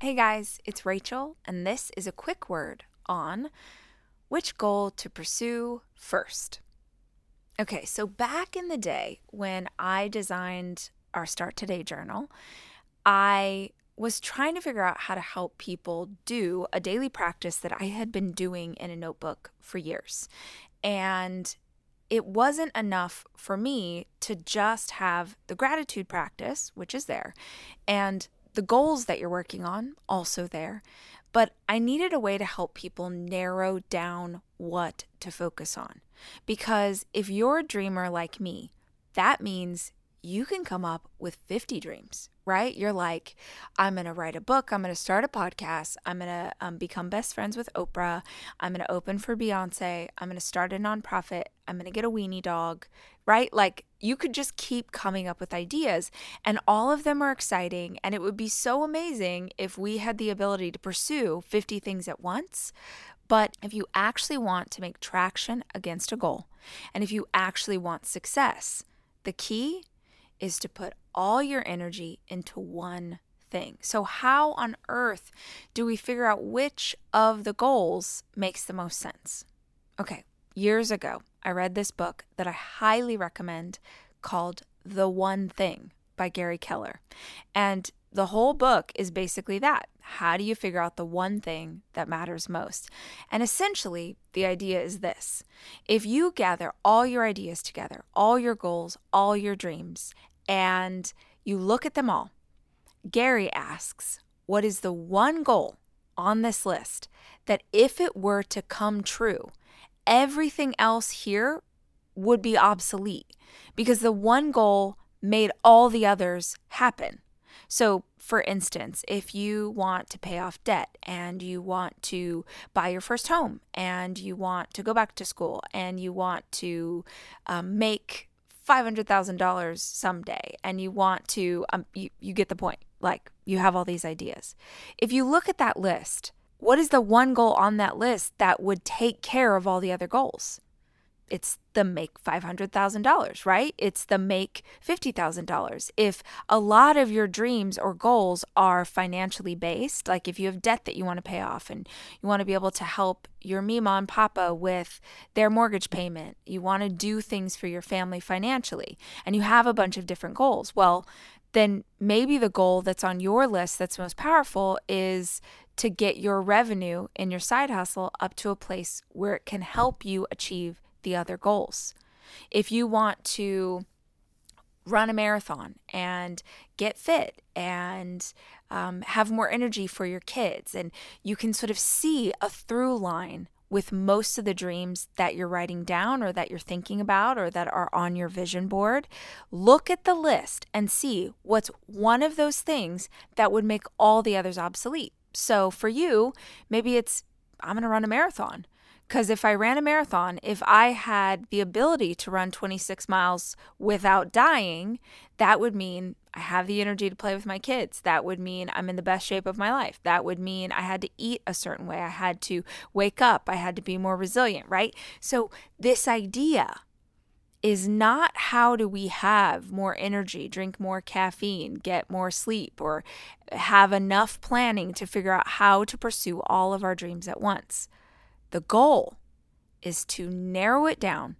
Hey guys, it's Rachel, and this is a quick word on which goal to pursue first. Okay, so back in the day when I designed our Start Today journal, I was trying to figure out how to help people do a daily practice that I had been doing in a notebook for years. And it wasn't enough for me to just have the gratitude practice, which is there, and the goals that you're working on, also there. But I needed a way to help people narrow down what to focus on. Because if you're a dreamer like me, that means you can come up with 50 dreams, right? You're like, I'm going to write a book. I'm going to start a podcast. I'm going to um, become best friends with Oprah. I'm going to open for Beyonce. I'm going to start a nonprofit. I'm going to get a weenie dog, right? Like you could just keep coming up with ideas, and all of them are exciting. And it would be so amazing if we had the ability to pursue 50 things at once. But if you actually want to make traction against a goal, and if you actually want success, the key is to put all your energy into one thing. So, how on earth do we figure out which of the goals makes the most sense? Okay, years ago, I read this book that I highly recommend called The One Thing by Gary Keller. And the whole book is basically that. How do you figure out the one thing that matters most? And essentially, the idea is this if you gather all your ideas together, all your goals, all your dreams, and you look at them all, Gary asks, What is the one goal on this list that if it were to come true, everything else here would be obsolete? Because the one goal made all the others happen. So, for instance, if you want to pay off debt and you want to buy your first home and you want to go back to school and you want to um, make $500,000 someday and you want to, um, you, you get the point. Like you have all these ideas. If you look at that list, what is the one goal on that list that would take care of all the other goals? it's the make $500,000, right? It's the make $50,000. If a lot of your dreams or goals are financially based, like if you have debt that you want to pay off and you want to be able to help your Mima and Papa with their mortgage payment, you want to do things for your family financially, and you have a bunch of different goals, well, then maybe the goal that's on your list that's most powerful is to get your revenue in your side hustle up to a place where it can help you achieve the other goals. If you want to run a marathon and get fit and um, have more energy for your kids, and you can sort of see a through line with most of the dreams that you're writing down or that you're thinking about or that are on your vision board, look at the list and see what's one of those things that would make all the others obsolete. So for you, maybe it's I'm going to run a marathon. Because if I ran a marathon, if I had the ability to run 26 miles without dying, that would mean I have the energy to play with my kids. That would mean I'm in the best shape of my life. That would mean I had to eat a certain way. I had to wake up. I had to be more resilient, right? So, this idea is not how do we have more energy, drink more caffeine, get more sleep, or have enough planning to figure out how to pursue all of our dreams at once. The goal is to narrow it down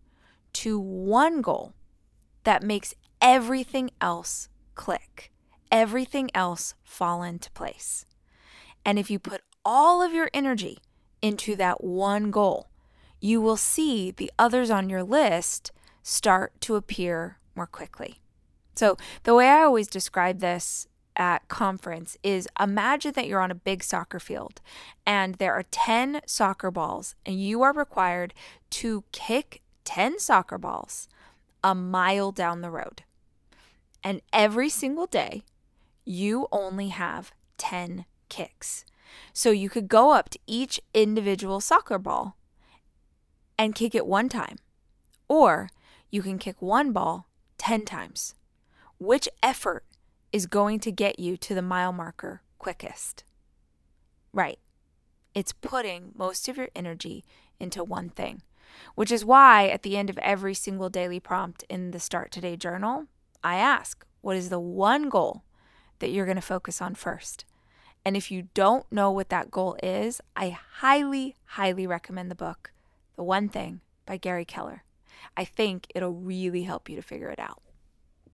to one goal that makes everything else click, everything else fall into place. And if you put all of your energy into that one goal, you will see the others on your list start to appear more quickly. So, the way I always describe this at conference is imagine that you're on a big soccer field and there are 10 soccer balls and you are required to kick 10 soccer balls a mile down the road. And every single day, you only have 10 kicks. So you could go up to each individual soccer ball and kick it one time, or you can kick one ball 10 times. Which effort is going to get you to the mile marker quickest. Right. It's putting most of your energy into one thing, which is why at the end of every single daily prompt in the Start Today journal, I ask, what is the one goal that you're going to focus on first? And if you don't know what that goal is, I highly, highly recommend the book, The One Thing by Gary Keller. I think it'll really help you to figure it out.